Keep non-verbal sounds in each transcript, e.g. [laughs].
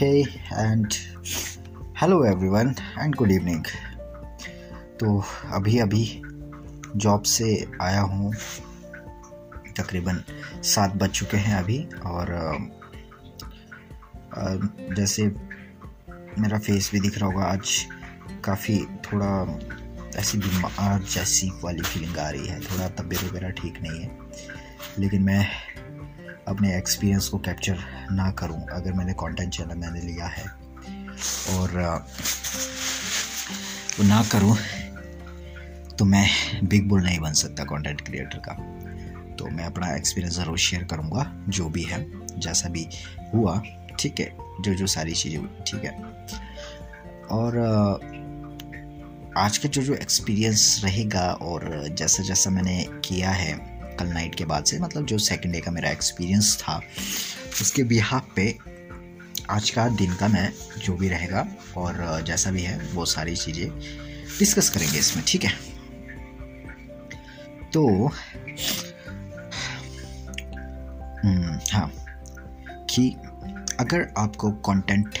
Hey and hello everyone and good evening तो अभी अभी जॉब से आया हूँ। तकरीबन सात बज चुके हैं अभी, और जैसे मेरा फेस भी दिख रहा होगा, आज काफ़ी थोड़ा ऐसी बीमार जैसी वाली फीलिंग आ रही है। थोड़ा तबीयत वगैरह ठीक नहीं है, लेकिन मैं अपने एक्सपीरियंस को कैप्चर ना करूँ, अगर मैंने कंटेंट चैनल मैंने लिया है। और वो ना करूँ तो मैं बिग बुल नहीं बन सकता कंटेंट क्रिएटर का। तो मैं अपना एक्सपीरियंस ज़रूर शेयर करूँगा, जो भी है, जैसा भी हुआ, ठीक है, जो जो सारी चीज़ें हुई, ठीक है। और आज का जो जो एक्सपीरियंस रहेगा, और जैसा जैसा मैंने किया है कल नाइट के बाद से मतलब जो सेकेंड डे का मेरा एक्सपीरियंस था उसके बिहाफ पे आज का दिन का मैं जो भी रहेगा और जैसा भी है वो सारी चीज़ें डिस्कस करेंगे इसमें ठीक है? तो हम्म, हाँ कि अगर आपको कंटेंट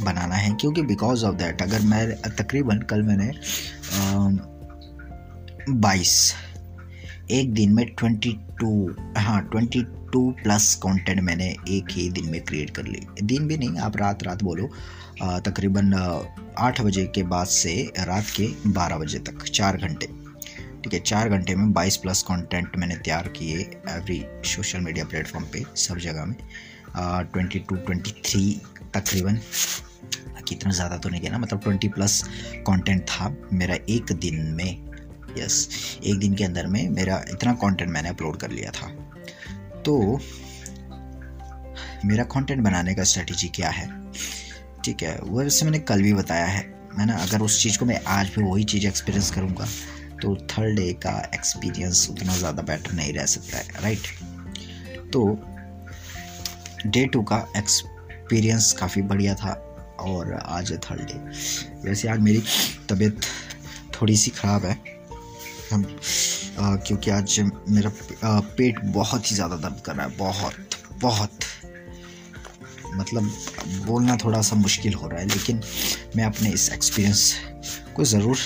बनाना है क्योंकि बिकॉज़ ऑफ़ दैट अगर मैं तकरीबन कल मैंने बाईस एक दिन में ट्वेंटी टू हाँ ट्वेंटी टू प्लस कंटेंट मैंने एक ही दिन में क्रिएट कर ली। दिन भी नहीं, आप रात रात बोलो तकरीबन आठ बजे के बाद से रात के बारह बजे तक, चार घंटे। ठीक है, चार घंटे में बाईस प्लस कंटेंट मैंने तैयार किए एवरी सोशल मीडिया प्लेटफॉर्म पे, सब जगह में। ट्वेंटी टू ट्वेंटी थ्री तकरीबन कितना ज़्यादा तो नहीं गया ना मतलब ट्वेंटी प्लस कंटेंट था मेरा एक दिन में। यस एक दिन के अंदर में मेरा इतना कंटेंट मैंने अपलोड कर लिया था। तो मेरा कंटेंट बनाने का स्ट्रेटजी क्या है? ठीक है वैसे मैंने कल भी बताया है। मैं ना, अगर उस चीज़ को मैं आज भी वही चीज़ एक्सपीरियंस करूँगा तो थर्ड डे का एक्सपीरियंस उतना ज़्यादा बेटर नहीं रह सकता है राइट तो डे टू का एक्सपीरियंस काफ़ी बढ़िया था, और आज है थर्ड डे वैसे आज मेरी तबीयत थोड़ी सी ख़राब है हम आ, क्योंकि आज मेरा पेट बहुत ही ज़्यादा दर्द कर रहा है बहुत बहुत। मतलब बोलना थोड़ा सा मुश्किल हो रहा है लेकिन मैं अपने इस एक्सपीरियंस को ज़रूर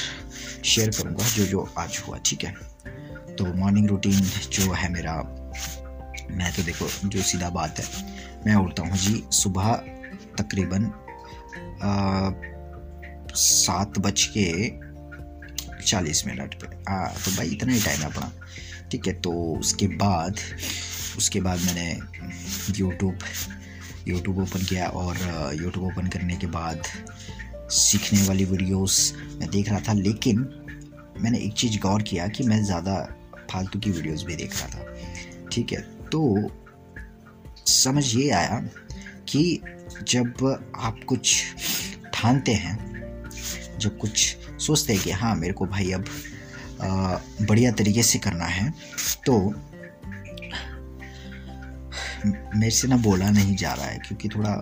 शेयर करूँगा जो जो आज हुआ ठीक है? तो मॉर्निंग रूटीन जो है मेरा मैं तो देखो जो सीधा बात है मैं उठता हूँ जी सुबह तकरीबन सात बज के चालीस मिनट पे। हाँ तो भाई इतना ही टाइम है अपना। ठीक है तो उसके बाद उसके बाद मैंने यूट्यूब यूट्यूब ओपन किया और यूट्यूब ओपन करने के बाद सीखने वाली वीडियोस मैं देख रहा था, लेकिन मैंने एक चीज़ गौर किया कि मैं ज़्यादा फालतू की वीडियोस भी देख रहा था। ठीक है तो समझ ये आया कि जब आप कुछ ठानते हैं, जब कुछ सोचते हैं कि हाँ मेरे को भाई अब बढ़िया तरीके से करना है। तो मेरे से ना बोला नहीं जा रहा है क्योंकि थोड़ा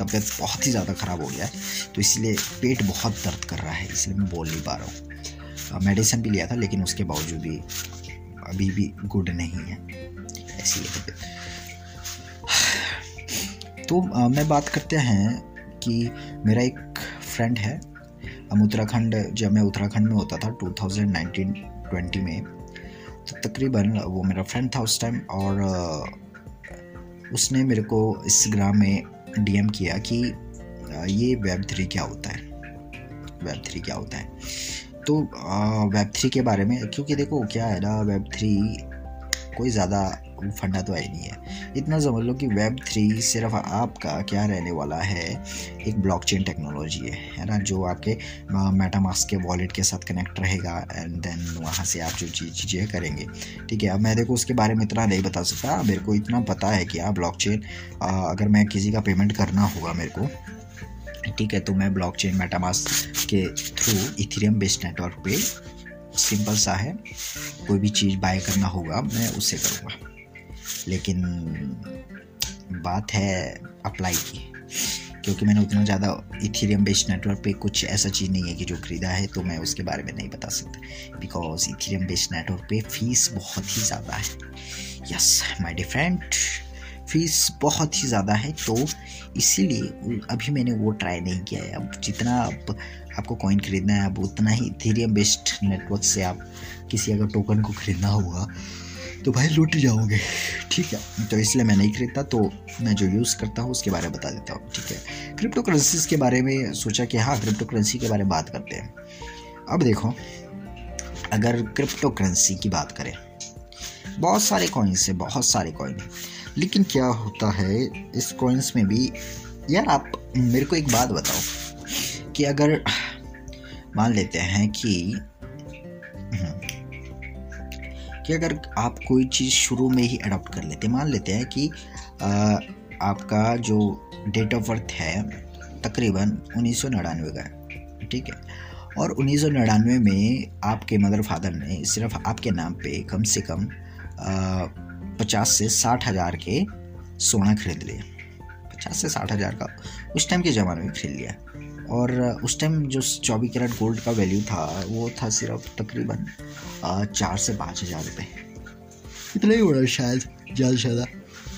तबीयत बहुत ही ज़्यादा ख़राब हो गया है तो इसलिए पेट बहुत दर्द कर रहा है इसलिए मैं बोल नहीं पा रहा हूँ। मेडिसिन भी लिया था लेकिन उसके बावजूद भी अभी भी गुड नहीं है। ऐसी है। तबीयत तो आ, मैं बात करते हैं कि मेरा एक फ्रेंड है हम उत्तराखंड, जब मैं उत्तराखंड में होता था 2019-20 में तो तकरीबन वो मेरा फ्रेंड था उस टाइम और उसने मेरे को इंस्टाग्राम में डीएम किया कि ये वेब थ्री क्या होता है? वेब थ्री क्या होता है? तो वेब थ्री के बारे में, क्योंकि देखो क्या है ना वेब थ्री कोई ज़्यादा फंडा तो है नहीं है। इतना समझ लो कि वेब थ्री सिर्फ़ आपका क्या रहने वाला है, एक ब्लॉकचेन टेक्नोलॉजी है है ना? जो आपके मेटामास्क के वॉलेट के साथ कनेक्ट रहेगा एंड देन वहाँ से आप जो चीज़, चीज़ें करेंगे। ठीक है, अब मैं देखो उसके बारे में इतना नहीं बता सकता। मेरे को इतना पता है कि आप ब्लॉकचेन अगर मैं किसी का पेमेंट करना होगा मेरे को, ठीक है तो मैं ब्लॉकचेन मेटामास्क के थ्रू इथेरियम बेस्ड नेटवर्क पे सिंपल सा है, कोई भी चीज़ बाय करना होगा, मैं उससे करूँगा। लेकिन बात है अप्लाई की। क्योंकि मैंने उतना ज़्यादा इथेरियम बेस्ड नेटवर्क पे कुछ ऐसा चीज़ नहीं है कि जो ख़रीदा है तो मैं उसके बारे में नहीं बता सकता। बिकॉज़ इथेरियम बेस्ड नेटवर्क पे फ़ीस बहुत ही ज़्यादा है। यस माय डिफरेंट फ़ीस बहुत ही ज़्यादा है तो इसीलिए अभी मैंने वो ट्राई नहीं किया है। अब जितना आप, आपको कॉइन खरीदना है, अब उतना ही इथेरियम बेस्ड नेटवर्क से आप किसी अगर टोकन को ख़रीदना होगा तो भाई लूट जाओगे। ठीक है तो इसलिए मैं नहीं खरीदता तो मैं जो यूज़ करता हूँ उसके बारे में बता देता हूँ ठीक है। क्रिप्टो करेंसीज के बारे में सोचा कि हाँ क्रिप्टो करेंसी के बारे में बात करते हैं। अब देखो अगर क्रिप्टो करेंसी की बात करें बहुत सारे कॉइन्स है बहुत सारे कॉइन है। लेकिन क्या होता है इस कॉइन्स में भी यार आप मेरे को एक बात बताओ कि अगर मान लेते हैं कि हम्म, कि अगर आप कोई चीज़ शुरू में ही अडॉप्ट कर लेते मान लेते हैं कि आ, आपका जो डेट ऑफ़ बर्थ है तकरीबन उन्नीस सौ निन्यानवे का है ठीक है? और उन्नीस सौ निन्यानवे में आपके मदर फादर ने सिर्फ़ आपके नाम पे कम से कम पचास से साठ हज़ार के सोना खरीद लिए। पचास से साठ हज़ार का उस टाइम के ज़माने में खरीद लिया। और उस टाइम जो चौबीस कैरेट गोल्ड का वैल्यू था, वो था सिर्फ़ तकरीबन चार से पाँच हज़ार रुपये इतना ही हो रहा है शायद, ज़्यादा ज़्यादा।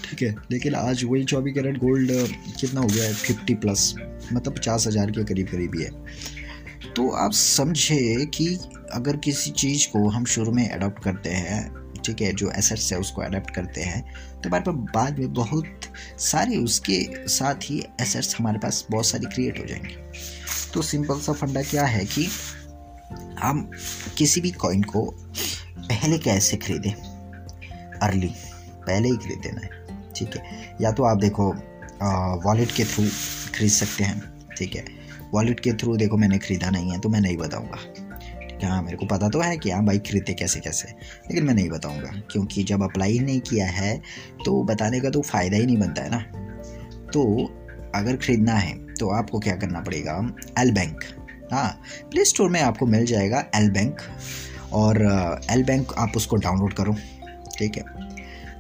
ठीक है, लेकिन आज वही चौबीस कैरेट गोल्ड कितना हो गया है? फिफ्टी प्लस मतलब पचास हज़ार के करीब करीब ही है। तो आप समझे कि अगर किसी चीज़ को हम शुरू में अडोप्ट करते हैं ठीक है, जो एसेट्स है, उसको अडेप्ट करते हैं। तो हमारे पास बाद में बहुत सारे उसके साथ ही एसेट्स हमारे पास बहुत सारी क्रिएट हो जाएँगे। तो सिंपल सा फंडा क्या है कि हम किसी भी कॉइन को पहले कैसे खरीदें? अर्ली पहले ही खरीद देना है, ठीक है? या तो आप देखो वॉलेट के थ्रू खरीद सकते हैं, ठीक है? वॉलेट के थ्रू देखो, मैंने ख़रीदा नहीं है तो मैं नहीं बताऊँगा। कि हाँ मेरे को पता तो है कि हाँ बाइक खरीदते कैसे कैसे। लेकिन मैं नहीं बताऊँगा, क्योंकि जब अप्लाई नहीं किया है तो बताने का तो फ़ायदा ही नहीं बनता है ना। तो अगर ख़रीदना है तो आपको क्या करना पड़ेगा? एल बैंक हाँ प्ले स्टोर में आपको मिल जाएगा एल बैंक और एल बैंक आप उसको डाउनलोड करो, ठीक है।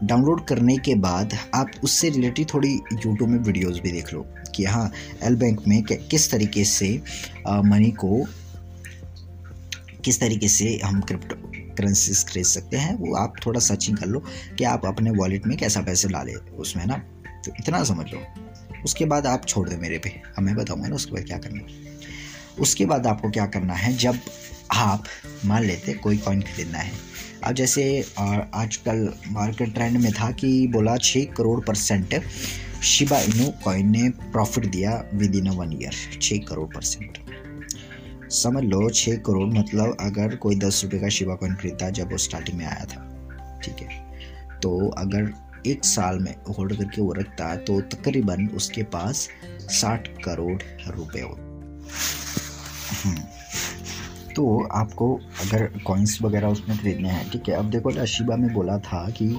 डाउनलोड करने के बाद आप उससे रिलेटेड थोड़ी यूट्यूब में वीडियोस भी देख लो, कि हाँ एल बैंक में किस तरीके से मनी को किस तरीके से हम क्रिप्टो करेंसीज खरीद सकते हैं, वो आप थोड़ा सर्चिंग कर लो कि आप अपने वॉलेट में कैसा पैसे डाले उसमें ना? तो इतना समझ लो। उसके बाद आप छोड़ दो मेरे पे। अब मैं बताऊँगा ना उसके बाद क्या करना उसके बाद आपको क्या करना है, जब आप मान लेते कोई कॉइन खरीदना है। अब जैसे आजकल मार्केट ट्रेंड में था कि बोला छः crore percent shiba inu coin ने प्रॉफिट दिया विद इन वन ईयर छः करोड़ परसेंट समझ लो छः करोड़ मतलब अगर कोई दस रुपये का शिवा कॉइन खरीदा जब वो स्टार्टिंग में आया था, ठीक है? तो अगर एक साल में होल्ड करके वो रखता है तो तकरीबन उसके पास साठ करोड़ रुपए हो हम्म। तो आपको अगर कॉइन्स वगैरह उसमें खरीदने हैं, ठीक है? अब देखो अशीबा में बोला था कि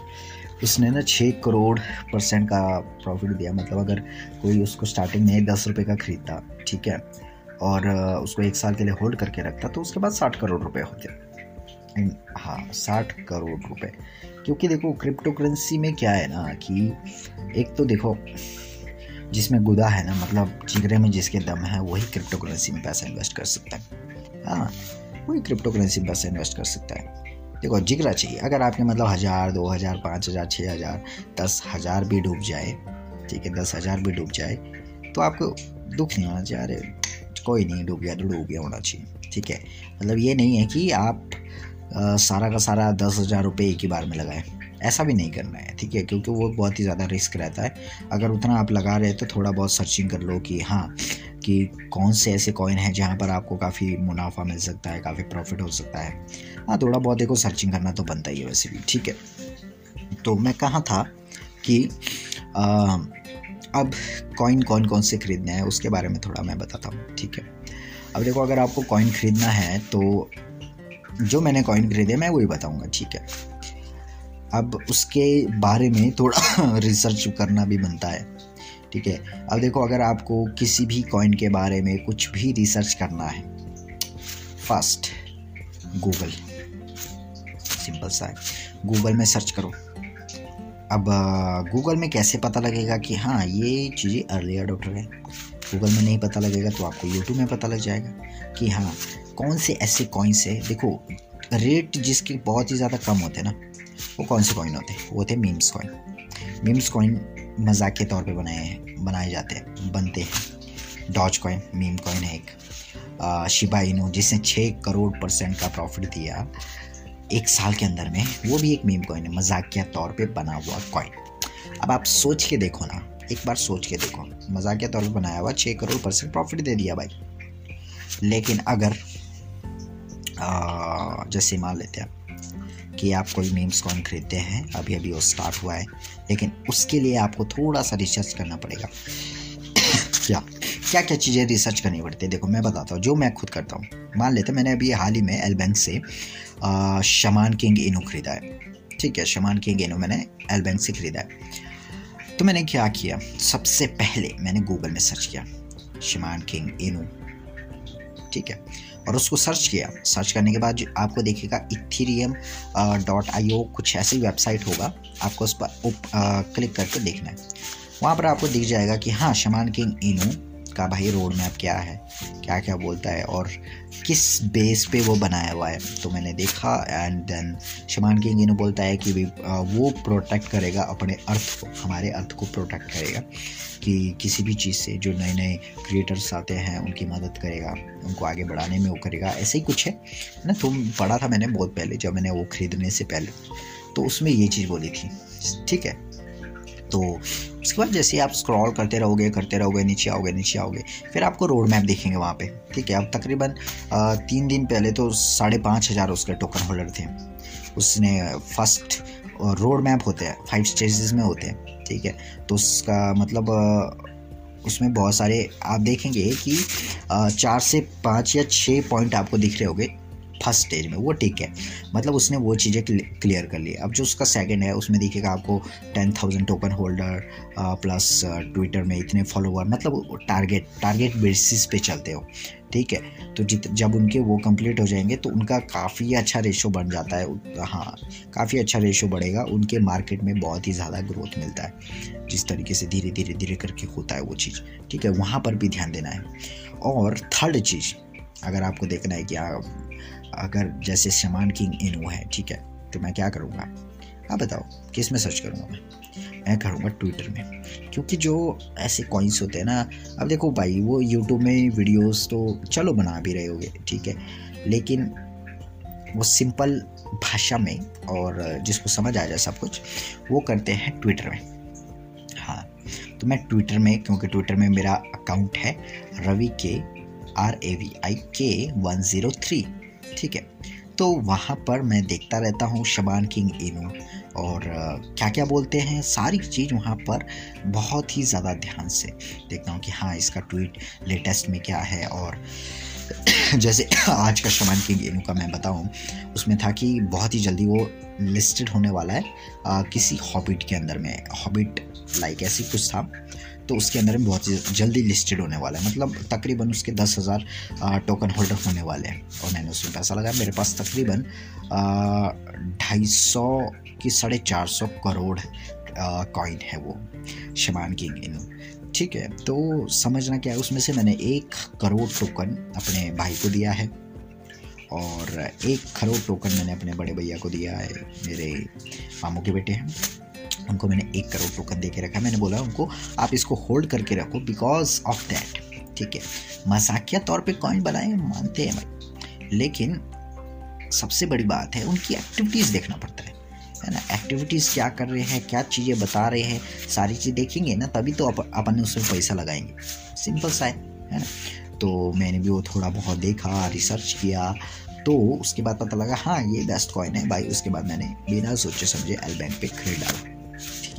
उसने ना छः करोड़ परसेंट का प्रॉफिट दिया मतलब अगर कोई उसको स्टार्टिंग में दस रुपये का खरीदता, ठीक है? और उसको एक साल के लिए होल्ड करके रखता तो उसके बाद साठ करोड़ रुपए होते हाँ। साठ करोड़ रुपए। क्योंकि देखो क्रिप्टो करेंसी में क्या है ना कि एक तो देखो, जिसमें गुदा है ना मतलब जिगरे में जिसके दम है, वही क्रिप्टो करेंसी में पैसा इन्वेस्ट कर सकता है। हाँ वही क्रिप्टो करेंसी में पैसा इन्वेस्ट कर सकता है। देखो, जिगरा चाहिए। अगर आपके मतलब हज़ार, दो हज़ार, पाँच हज़ार छः हज़ार, दस हज़ार भी डूब जाए, ठीक है, दस हज़ार भी डूब जाए तो आपको दुख नहीं होना चाहिए। अरे कोई नहीं डूब गया तो डूब गया होना चाहिए ठीक है? मतलब ये नहीं है कि आप आ, सारा का सारा दस हज़ार रुपये एक ही बार में लगाएँ ऐसा भी नहीं करना है ठीक है? क्योंकि वो बहुत ही ज़्यादा रिस्क रहता है। अगर उतना आप लगा रहे तो थोड़ा बहुत सर्चिंग कर लो कि हाँ कि कौन से ऐसे कॉइन हैं जहाँ पर आपको काफ़ी मुनाफा मिल सकता है काफ़ी प्रॉफिट हो सकता है। हाँ थोड़ा बहुत देखो सर्चिंग करना तो बनता ही है वैसे भी ठीक है? तो मैं कहाँ था कि आ, अब कॉइन कौन कौन से ख़रीदने हैं, उसके बारे में थोड़ा मैं बताता हूँ, ठीक है? अब देखो, अगर आपको कॉइन ख़रीदना है तो जो मैंने कॉइन ख़रीदे, मैं वही बताऊँगा, ठीक है? अब उसके बारे में थोड़ा [laughs] रिसर्च करना भी बनता है, ठीक है? अब देखो, अगर आपको किसी भी कॉइन के बारे में कुछ भी रिसर्च करना है फ़र्स्ट गूगल सिंपल सा है। गूगल में सर्च करो। अब गूगल में कैसे पता लगेगा कि हाँ ये चीज़ें अर्ली अडोप्टर है? गूगल में नहीं पता लगेगा तो आपको यूट्यूब में पता लग जाएगा कि हाँ कौन से ऐसे कॉइन्स है? देखो रेट जिसके बहुत ही ज़्यादा कम होते हैं ना, वो कौन से कॉइन होते हैं? वो होते मीम्स कॉइन मीम्स कॉइन मज़ाक के तौर पे बनाए हैं, बनाए जाते हैं, बनते हैं। डॉच कॉइन मीम कॉइन है एक। शिबा इनू जिसने छः करोड़ परसेंट का प्रॉफिट दिया एक साल के अंदर में वो भी एक मीम कॉइन है, मजाकिया तौर पे बना हुआ कॉइन अब आप सोच के देखो ना, एक बार सोच के देखो, मजाकिया तौर पे बनाया हुआ छः करोड़ परसेंट प्रॉफिट दे दिया भाई। लेकिन अगर जैसे मान लेते हैं कि आप कोई मीम्स कॉइन खरीदते हैं अभी अभी वो स्टार्ट हुआ है, लेकिन उसके लिए आपको थोड़ा सा रिसर्च करना पड़ेगा। [coughs] क्या? क्या क्या चीज़ें रिसर्च करनी पड़ती है? देखो, मैं बताता हूँ, जो मैं खुद करता हूँ। मान लेते मैंने अभी हाल ही में एल बैंक से आ, शमान किंग इनो खरीदा है। ठीक है शमान किंग इनो मैंने एल बैंक से खरीदा है। तो मैंने क्या किया? सबसे पहले मैंने गूगल में सर्च किया शमान किंग इनो। ठीक है और उसको सर्च किया। सर्च करने के बाद आपको देखेगा इथीरियम डॉट आई ओ कुछ ऐसी वेबसाइट होगा आपको उस पर क्लिक करके देखना है। वहाँ पर आपको दिख जाएगा कि हाँ शमान किंग इनू का, भाई रोड मैप क्या है? क्या क्या बोलता है? और किस बेस पे वो बनाया हुआ है? तो मैंने देखा एंड देन शमान किंग इनू बोलता है कि वो प्रोटेक्ट करेगा अपने अर्थ को, हमारे अर्थ को प्रोटेक्ट करेगा कि किसी भी चीज़ से जो नए नए क्रिएटर्स आते हैं, उनकी मदद करेगा, उनको आगे बढ़ाने में वो करेगा। ऐसे ही कुछ है। ना तो पढ़ा था मैंने बहुत पहले, जब मैंने वो ख़रीदने से पहले। तो उसमें ये चीज़ बोली थी। ठीक है? तो उसके बाद जैसे आप स्क्रॉल करते रहोगे करते रहोगे, नीचे आओगे नीचे आओगे, फिर आपको रोड मैप देखेंगे वहाँ पे, ठीक है? अब तकरीबन तीन दिन पहले तो साढ़े पाँच हज़ार उसके टोकन होल्डर थे। उसने फ़र्स्ट रोड मैप होते हैं फाइव स्टेजेस में होते हैं, ठीक है? तो उसका मतलब उसमें बहुत सारे, आप देखेंगे कि चार से पाँच या छः पॉइंट आपको दिख रहे होंगे। फ़र्स्ट स्टेज में, वो ठीक है। मतलब उसने वो चीज़ें क्लियर कर ली। अब जो उसका सेकेंड है, उसमें देखिएगा आपको ten thousand token holder plus Twitter में इतने फॉलोवर मतलब टारगेट टारगेट बेसिस पे चलते हो। ठीक है? तो जित, जब उनके वो कंप्लीट हो जाएँगे तो उनका काफ़ी अच्छा रेशो बन जाता है। हाँ काफ़ी अच्छा रेशो बढ़ेगा। उनके मार्केट में बहुत ही ज़्यादा ग्रोथ मिलता है। जिस तरीके से धीरे धीरे धीरे करके होता है वो चीज़। ठीक है? वहाँ पर भी ध्यान देना है। और थर्ड चीज़, अगर आपको देखना है कि आप अगर जैसे शमान किंग इन वो है, ठीक है? तो मैं क्या करूँगा? आप बताओ, किसमें सर्च करूँगा मैं? मैं करूँगा ट्विटर में। क्योंकि जो ऐसे कॉइन्स होते हैं ना, अब देखो भाई, वो यूट्यूब में वीडियोस तो चलो बना भी रहे होगे, ठीक है? लेकिन वो सिंपल भाषा में और जिसको समझ आ जाए सब कुछ, वो करते हैं ट्विटर में। हाँ तो मैं ट्विटर में, क्योंकि ट्विटर में मेरा अकाउंट है रवि के आर ए वी आई के वन ज़ीरो थ्री ठीक है। तो वहाँ पर मैं देखता रहता हूँ शबान किंग इनू और क्या क्या बोलते हैं? सारी चीज़ वहाँ पर बहुत ही ज़्यादा ध्यान से देखता हूँ कि हाँ इसका ट्वीट लेटेस्ट में क्या है और [coughs] जैसे [coughs] आज का शमान किंग इनू का मैं बताऊँ उसमें था कि बहुत ही जल्दी वो लिस्टेड होने वाला है आ, किसी हॉबिट के अंदर में। हॉबिट लाइक ऐसी कुछ था। तो उसके अंदर में बहुत जल्दी लिस्टेड होने वाला है। मतलब तकरीबन उसके दस हज़ार टोकन होल्डर होने वाले हैं। और मैंने उसमें पैसा लगाया। मेरे पास तकरीबन ढाई सौ की साढ़े चार सौ करोड़ कॉइन है वो शमान किंग इनू ठीक है तो समझना क्या है? उसमें से मैंने एक करोड़ टोकन अपने भाई को दिया है। और एक करोड़ टोकन मैंने अपने बड़े भैया को दिया है। मेरे मामू के बेटे हैं। उनको मैंने एक करोड़ टोकन दे के रखा मैंने बोला उनको आप इसको होल्ड करके रखो बिकॉज़ ऑफ़ दैट ठीक है। मजाकिया तौर पे कॉइन बनाए मानते हैं भाई। लेकिन सबसे बड़ी बात है उनकी एक्टिविटीज़ देखना पड़ता है। है ना? एक्टिविटीज़ क्या कर रहे हैं क्या चीज़ें बता रहे हैं सारी चीज़ देखेंगे ना तभी तो अप, अपन उसमें पैसा लगाएँगे। सिंपल सा है है ना? तो मैंने भी वो थोड़ा बहुत देखा रिसर्च किया तो उसके बाद पता लगा हाँ ये बेस्ट कॉइन है भाई। उसके बाद मैंने बिना सोचे समझे एल बैंक पे खरीद।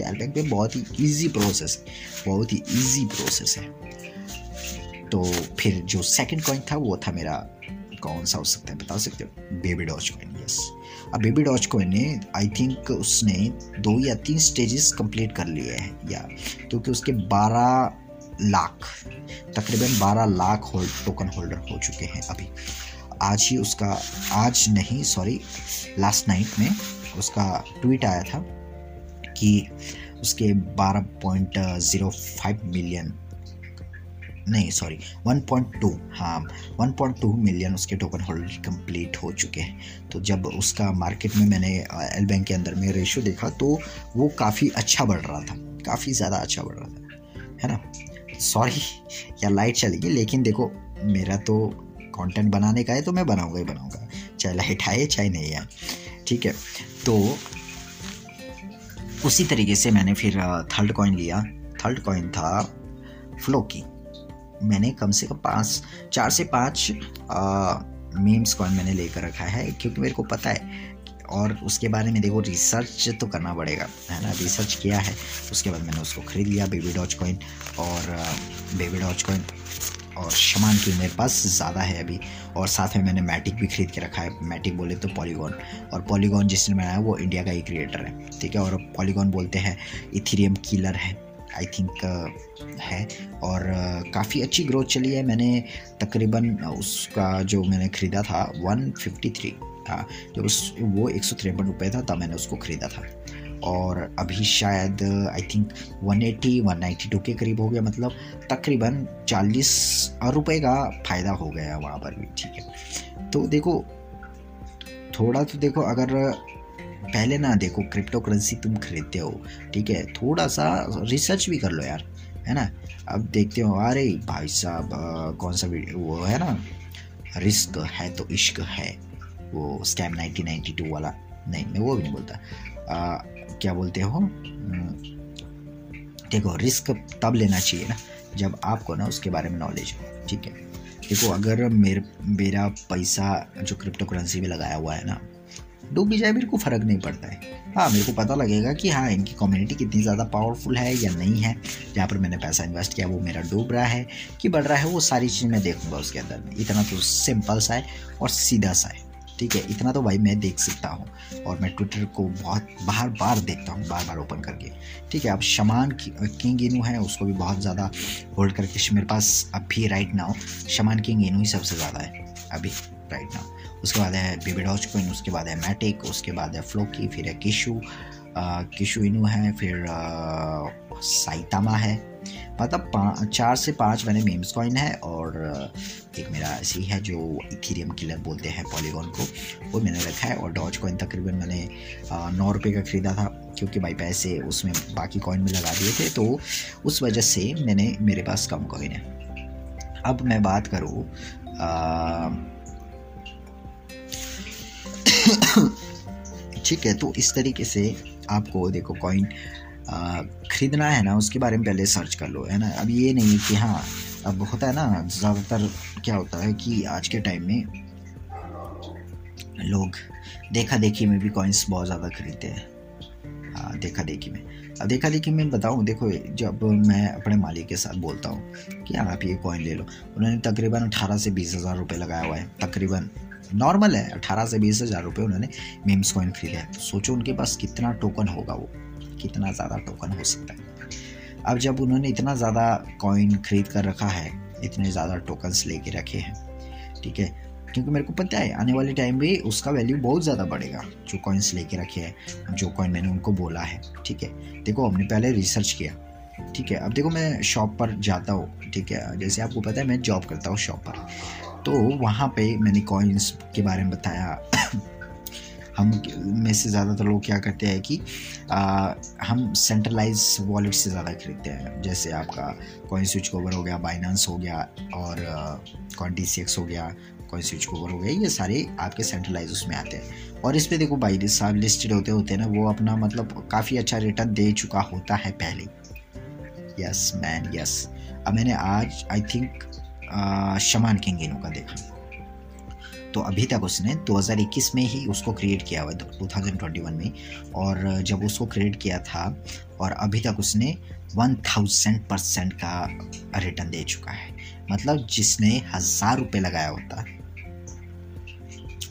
एलबैक पे बहुत ही ईजी प्रोसेस बहुत ही ईजी प्रोसेस है। तो फिर जो सेकंड कॉइन था, वो था मेरा, कौन सा हो सकता है, बता सकते हो? बेबी डॉच कॉइन यस अब बेबी डॉच कॉइन ने आई थिंक उसने दो या तीन स्टेजेस कंप्लीट कर लिए हैं, या क्योंकि उसके बारह लाख, तकरीबन बारह लाख होल्ड टोकन होल्डर हो चुके हैं अभी। आज ही उसका, आज नहीं सॉरी लास्ट नाइट में उसका ट्वीट आया था। कि उसके बारह पॉइंट ज़ीरो फाइव मिलियन, नहीं सॉरी 1.2 हाँ 1.2 मिलियन उसके टोकन होल्डर कंप्लीट हो चुके हैं। तो जब उसका मार्केट में मैंने एल बैंक के अंदर में रेशो देखा तो वो काफ़ी अच्छा बढ़ रहा था, काफ़ी ज़्यादा अच्छा बढ़ रहा था, है ना? सॉरी [laughs] यार लाइट चलेगी लेकिन देखो, मेरा तो कंटेंट बनाने का है तो मैं बनाऊँगा ही बनाऊँगा, चाहे लाइट आए, चाहे नहीं आए, ठीक है? तो उसी तरीके से मैंने फिर थर्ड कॉइन लिया। थर्ड कॉइन था फ्लोकी मैंने कम से कम पाँच, चार से पाँच मीम्स कॉइन मैंने लेकर रखा है, क्योंकि मेरे को पता है और उसके बारे में देखो रिसर्च तो करना पड़ेगा, है ना? रिसर्च किया है, उसके बाद मैंने उसको ख़रीद लिया बेबी डॉच कॉइन और बेबी डॉच कॉइन और शमान की मेरे पास ज़्यादा है अभी। और साथ में मैंने मैटिक भी खरीद के रखा है। मैटिक बोले तो पॉलीगॉन और पॉलीगॉन जिसने बनाया वो इंडिया का ही क्रिएटर है। ठीक है? और पॉलीगॉन बोलते हैं इथीरियम किलर है। आई थिंक uh, है। और uh, काफ़ी अच्छी ग्रोथ चली है। मैंने तकरीबन उसका जो मैंने ख़रीदा था 153 था। जब उस वो एक सौ तिरपन रुपये था तब मैंने उसको ख़रीदा था। और अभी शायद आई थिंक 180 192 के करीब हो गया। मतलब तकरीबन 40 रुपए का फ़ायदा हो गया वहाँ पर भी, ठीक है। तो देखो, थोड़ा तो देखो, अगर पहले ना देखो क्रिप्टो करेंसी तुम खरीदते हो, ठीक है। थोड़ा सा रिसर्च भी कर लो यार, है ना? अब देखते हो, अरे भाई साहब कौन सा वीडियो वो है ना? रिस्क है तो इश्क है, वो स्कैम 1992 वाला। नहीं, मैं वो भी नहीं बोलता। क्या बोलते हो देखो रिस्क तब लेना चाहिए ना, जब आपको ना उसके बारे में नॉलेज हो, ठीक है? देखो, अगर मेरे, मेरा पैसा जो क्रिप्टो करेंसी में लगाया हुआ है ना, डूब भी जाए, मेरे को फ़र्क नहीं पड़ता है। हाँ मेरे को पता लगेगा कि हाँ इनकी कम्युनिटी कितनी ज़्यादा पावरफुल है या नहीं है, जहाँ पर मैंने पैसा इन्वेस्ट किया, वो मेरा डूब रहा है, कि बढ़ रहा है, वो सारी चीज़ मैं देखूँगा उसके अंदर में। इतना तो सिंपल सा है और सीधा सा है। ठीक है, इतना तो भाई मैं देख सकता हूँ। और मैं ट्विटर को बहुत, बार बार देखता हूँ, बार बार ओपन करके। ठीक है, अब शमान किंग इनू है, उसको भी बहुत ज़्यादा होल्ड करके मेरे पास अभी राइट नाउ शमान किंग इनू ही सबसे ज़्यादा है, अभी राइट नाउ उसके बाद है बेबी डॉच कोइन उसके बाद है मैटिक उसके बाद है फ्लोकी फिर है किशु किशु इनू है, फिर साइतामा है। मतलब चार से पाँच मैंने मेम्स कॉइन है और एक मेरा ऐसे ही जो इथीरियम किलर बोलते हैं पॉलीगॉन को, वो मैंने रखा है और डॉज कॉइन तकरीबन मैंने नौ रुपये का ख़रीदा था क्योंकि भाई पैसे उसमें बाकी कॉइन में लगा दिए थे तो उस वजह से मैंने, मेरे पास कम कॉइन है। अब मैं बात करूँ [coughs] ठीक है तो इस तरीके से आपको देखो कॉइन ख़रीदना है ना, उसके बारे में पहले सर्च कर लो, है ना? अब ये नहीं कि हाँ अब होता है ना, ज़्यादातर क्या होता है कि आज के टाइम में लोग देखा देखी में भी कॉइन्स बहुत ज़्यादा खरीदते हैं। देखा देखी में। अब देखा देखी में बताऊँ, देखो, जब मैं अपने मालिक के साथ बोलता हूँ कि हाँ आप ये कॉइन ले लो। उन्होंने तकरीबन अठारह से बीस हज़ार रुपये लगाया हुआ है, तकरीबन। नॉर्मल है, अठारह से बीस हज़ार रुपये उन्होंने मीम्स कॉइन खरीदा है। तो सोचो उनके पास कितना टोकन होगा वो। कितना ज़्यादा टोकन हो सकता है। अब जब उन्होंने इतना ज़्यादा कॉइन खरीद कर रखा है, इतने ज़्यादा टोकन्स लेके रखे हैं, ठीक है? क्योंकि मेरे को पता है, आने वाले टाइम में उसका वैल्यू बहुत ज़्यादा बढ़ेगा, जो कॉइन्स लेके रखे हैं, जो कॉइन मैंने उनको बोला है, ठीक है? देखो, हमने पहले रिसर्च किया, ठीक है? अब देखो, मैं शॉप पर जाता हूँ, ठीक है? जैसे आपको पता है, मैं जॉब करता हूँ शॉप पर। तो वहाँ पे मैंने कॉइन्स के बारे में बताया हम में से ज़्यादातर लोग क्या करते हैं कि आ, हम सेंट्रलाइज वॉलेट से ज़्यादा खरीदते हैं। जैसे आपका कॉइन स्विच कवर हो गया बाइनांस हो गया और कॉइन डी हो गया कॉइन स्विच कवर हो गया ये सारे आपके सेंट्रलाइज उसमें आते हैं। और इस पर देखो बाई साहब लिस्टेड होते होते ना वो अपना मतलब काफ़ी अच्छा रिटर्न दे चुका होता है पहले। यस मैन यस अब मैंने आज आई थिंक शमान किंगिनो का देखा। तो अभी तक उसने 2021 में ही उसको क्रिएट किया हुआ टू थाउज़ेंड में। और जब उसको क्रिएट किया था और अभी तक उसने वन थाउज़ेंड परसेंट का रिटर्न दे चुका है। मतलब जिसने हज़ार रुपये लगाया होता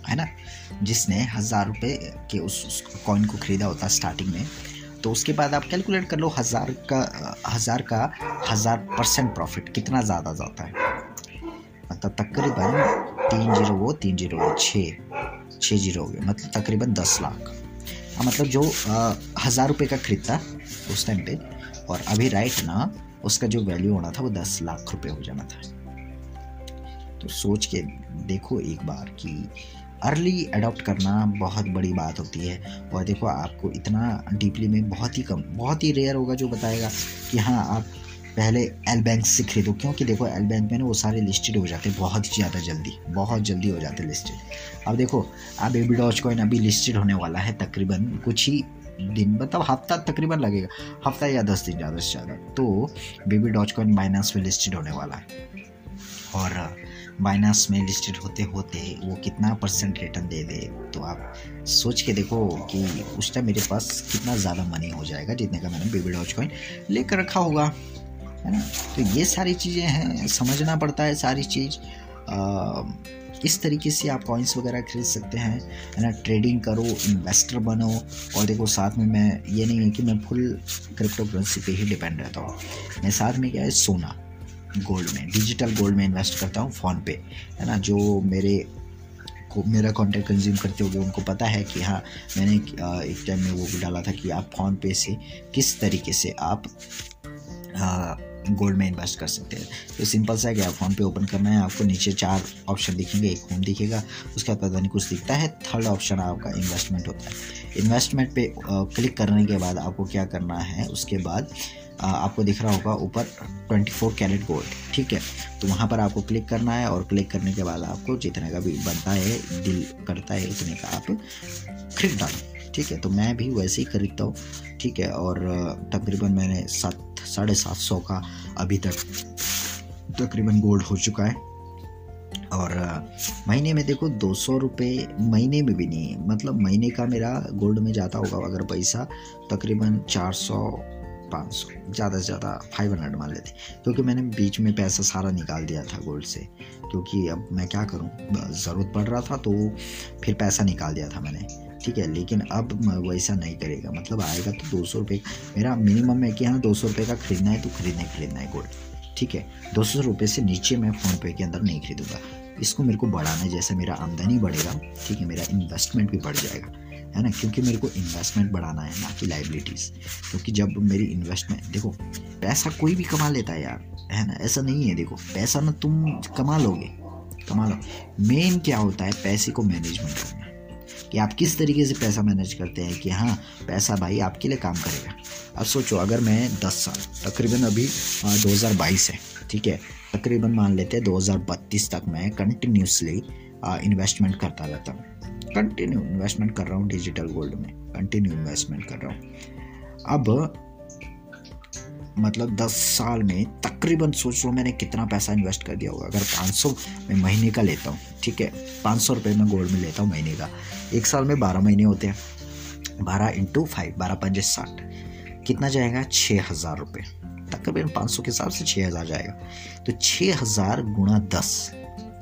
है ना? जिसने हज़ार रुपये के उस, उस कॉइन को ख़रीदा होता स्टार्टिंग में तो उसके बाद आप कैलकुलेट कर लो हज़ार का हज़ार का हज़ार परसेंट प्रॉफिट कितना ज़्यादा जाता है। मतलब तकरीबन तीन ज़ीरो वो, तीन ज़ीरो वो छः छः ज़ीरो हो गया। मतलब तकरीबन दस लाख। हाँ मतलब जो हज़ार रुपये का खरीदता उस टाइम पे, और अभी राइट ना, उसका जो वैल्यू होना था वो दस लाख रुपये हो जाना था। तो सोच के देखो एक बार कि अर्ली अडॉप्ट करना बहुत बड़ी बात होती है। और देखो, आपको इतना डीपली में बहुत ही कम, बहुत ही रेयर होगा जो बताएगा कि हाँ आप पहले एल बैंक से खरीदो, क्योंकि देखो एल बैंक में ना वो सारे लिस्टेड हो जाते हैं बहुत ही ज़्यादा जल्दी, बहुत जल्दी हो जाते हैं लिस्टेड अब देखो, अब बेबी डॉच कॉइन अभी लिस्टेड होने वाला है तकरीबन कुछ ही दिन मतलब हफ़्ता तकरीबन लगेगा, हफ़्ता या दस दिन ज़्यादा से ज़्यादा। तो बेबी डॉच कॉइन बाइनास में लिस्टेड होने वाला है। और बाइनास में लिस्टेड होते होते वो कितना परसेंट रिटर्न दे दे तो आप सोच के देखो कि उस टाइम मेरे पास कितना ज़्यादा मनी हो जाएगा, जितने का मैंने बेबी डॉच कॉइन लेकर रखा होगा। है ना? तो ये सारी चीज़ें हैं, समझना पड़ता है सारी चीज़। इस तरीके से आप कॉइन्स वगैरह खरीद सकते हैं, है ना? ट्रेडिंग करो इन्वेस्टर बनो, और देखो साथ में मैं ये नहीं है कि मैं फुल क्रिप्टो करेंसी पे ही डिपेंड रहता हूँ। मैं साथ में क्या है, सोना गोल्ड में डिजिटल गोल्ड में इन्वेस्ट करता हूँ फ़ोन पे, है ना? जो मेरे को, मेरा कंटेंट कंज्यूम करते होंगे उनको पता है कि हाँ मैंने एक टाइम में वो भी डाला था कि आप फ़ोन पे से किस तरीके से आप गोल्ड में इन्वेस्ट कर सकते हैं। तो सिंपल सा है कि आप फ़ोन पे ओपन करना है, आपको नीचे चार ऑप्शन दिखेंगे, एक होम दिखेगा, उसके बाद पता नहीं कुछ दिखता है, थर्ड ऑप्शन आपका इन्वेस्टमेंट होता है। इन्वेस्टमेंट पे क्लिक करने के बाद आपको क्या करना है, उसके बाद आपको दिख रहा होगा ऊपर 24 कैरेट गोल्ड, ठीक है? तो वहाँ पर आपको क्लिक करना है और क्लिक करने के बाद आपको जितने का भी बनता है, दिल करता है, उतने का आप खरीद डालो। ठीक है तो मैं भी वैसे ही खरीदता हूँ, ठीक है, और तकरीबन मैंने सात, साढ़े सात सौ का अभी तक तकरीबन गोल्ड हो चुका है। और महीने में देखो दो सौ रुपये महीने में भी नहीं मतलब महीने का मेरा गोल्ड में जाता होगा अगर पैसा तकरीबन चार सौ, पाँच सौ, ज़्यादा से ज़्यादा फाइव हंड्रेड मान लेते। क्योंकि मैंने बीच में पैसा सारा निकाल दिया था गोल्ड से, क्योंकि अब मैं क्या करूँ ज़रूरत पड़ रहा था तो फिर पैसा निकाल दिया था मैंने। ठीक है, लेकिन अब वैसा नहीं करेगा। मतलब आएगा तो दो सौ रुपये मेरा मिनिमम है कि हाँ दो सौ रुपये का ख़रीदना है तो खरीदना ही खरीदना है गोल्ड ठीक है, दो सौ रुपये से नीचे मैं फ़ोनपे के अंदर नहीं खरीदूँगा। इसको मेरे को बढ़ाना है, जैसे मेरा आमदनी बढ़ेगा, ठीक है, मेरा इन्वेस्टमेंट भी बढ़ जाएगा, है ना? क्योंकि मेरे को इन्वेस्टमेंट बढ़ाना है, ना कि लाइबिलिटीज़ क्योंकि जब मेरी इन्वेस्टमेंट देखो, पैसा कोई भी कमा लेता है यार, है ना? ऐसा नहीं है, देखो, पैसा ना तुम कमा लोगे, कमा लो। मेन क्या होता है, पैसे को मैनेजमेंट करना। कि आप किस तरीके से पैसा मैनेज करते हैं कि हाँ पैसा भाई आपके लिए काम करेगा। अब सोचो, अगर मैं दस साल, तकरीबन अभी दो हज़ार बाईस है, ठीक है, तकरीबन मान लेते हैं दो हज़ार बत्तीस तक मैं कंटिन्यूसली इन्वेस्टमेंट करता रहता हूँ। कंटिन्यू इन्वेस्टमेंट कर रहा हूँ डिजिटल गोल्ड में कंटिन्यू इन्वेस्टमेंट कर रहा हूँ। अब मतलब दस साल में तकरीबन सोच लो मैंने कितना पैसा इन्वेस्ट कर दिया होगा। अगर पाँच सौ मैं महीने का लेता हूँ, ठीक है? पाँच सौ रुपये मैं गोल्ड में लेता हूँ महीने का। एक साल में बारह महीने होते हैं। बारह इंटू फाइव बारह पंजे साठ। कितना जाएगा? छः हज़ार रुपये तकरीबन पाँच सौ के हिसाब से छः हज़ार जाएगा। तो छः हज़ार गुणा दस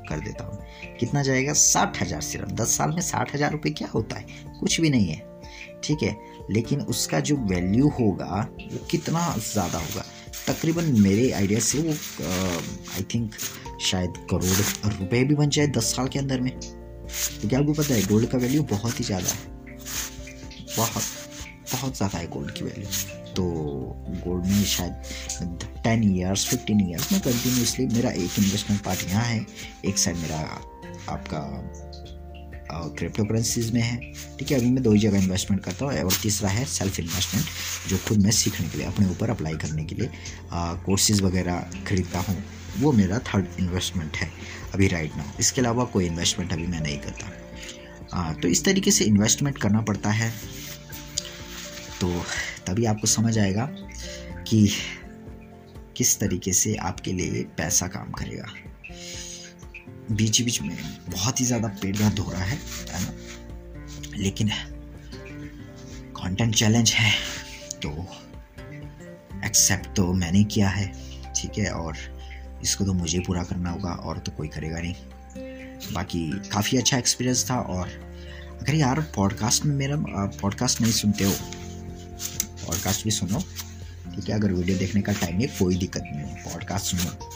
कर देता हूँ। कितना जाएगा? साठ हज़ार सिर्फ़। दस साल में साठ हज़ार रुपये क्या होता है? कुछ भी नहीं है। ठीक है? लेकिन उसका जो वैल्यू होगा, वो कितना ज़्यादा होगा? तकरीबन मेरे आइडिया से वो आई थिंक शायद करोड़ रुपए भी बन जाए दस साल के अंदर में। तो क्या आपको पता है गोल्ड का वैल्यू बहुत ही ज़्यादा है। बहुत बहुत ज़्यादा है गोल्ड की वैल्यू तो गोल्ड में शायद टेन ईयर्स फिफ्टीन ईयर्स में कंटिन्यूसली मेरा एक इन्वेस्टमेंट पार्ट यहाँ है। एक साइड मेरा आपका क्रिप्टो करेंसीज में है। ठीक है अभी मैं दो ही जगह इन्वेस्टमेंट करता हूँ। और तीसरा है सेल्फ इन्वेस्टमेंट जो खुद मैं सीखने के लिए अपने ऊपर अप्लाई करने के लिए कोर्सेज वगैरह खरीदता हूँ। वो मेरा थर्ड इन्वेस्टमेंट है अभी राइट नाउ इसके अलावा कोई इन्वेस्टमेंट अभी मैं नहीं करता। आ, तो इस तरीके से इन्वेस्टमेंट करना पड़ता है। तो तभी आपको समझ आएगा कि किस तरीके से आपके लिए पैसा काम करेगा। बीच बीच में बहुत ही ज़्यादा पेट दर्द हो रहा है है ना? लेकिन कंटेंट चैलेंज है तो एक्सेप्ट तो मैंने किया है, ठीक है? और इसको तो मुझे पूरा करना होगा और तो कोई करेगा नहीं। बाकी काफ़ी अच्छा एक्सपीरियंस था और अगर यार पॉडकास्ट में मेरा पॉडकास्ट नहीं सुनते हो पॉडकास्ट भी सुनो, ठीक है? अगर वीडियो देखने का टाइम है, कोई दिक्कत नहीं है। पॉडकास्ट सुनो।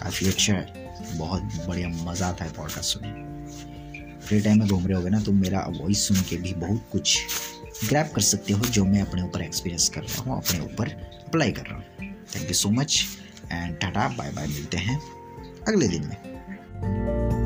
काफ़ी अच्छा है। बहुत बढ़िया, मज़ा आता है पॉडकास्ट सुनने फ्री टाइम में घूम रहे होगे ना तो मेरा वॉइस सुन के भी बहुत कुछ ग्रैप कर सकते हो, जो मैं अपने ऊपर एक्सपीरियंस कर रहा हूँ, अपने ऊपर अप्लाई कर रहा हूँ। Thank you so much and tata bye bye मिलते हैं अगले दिन में।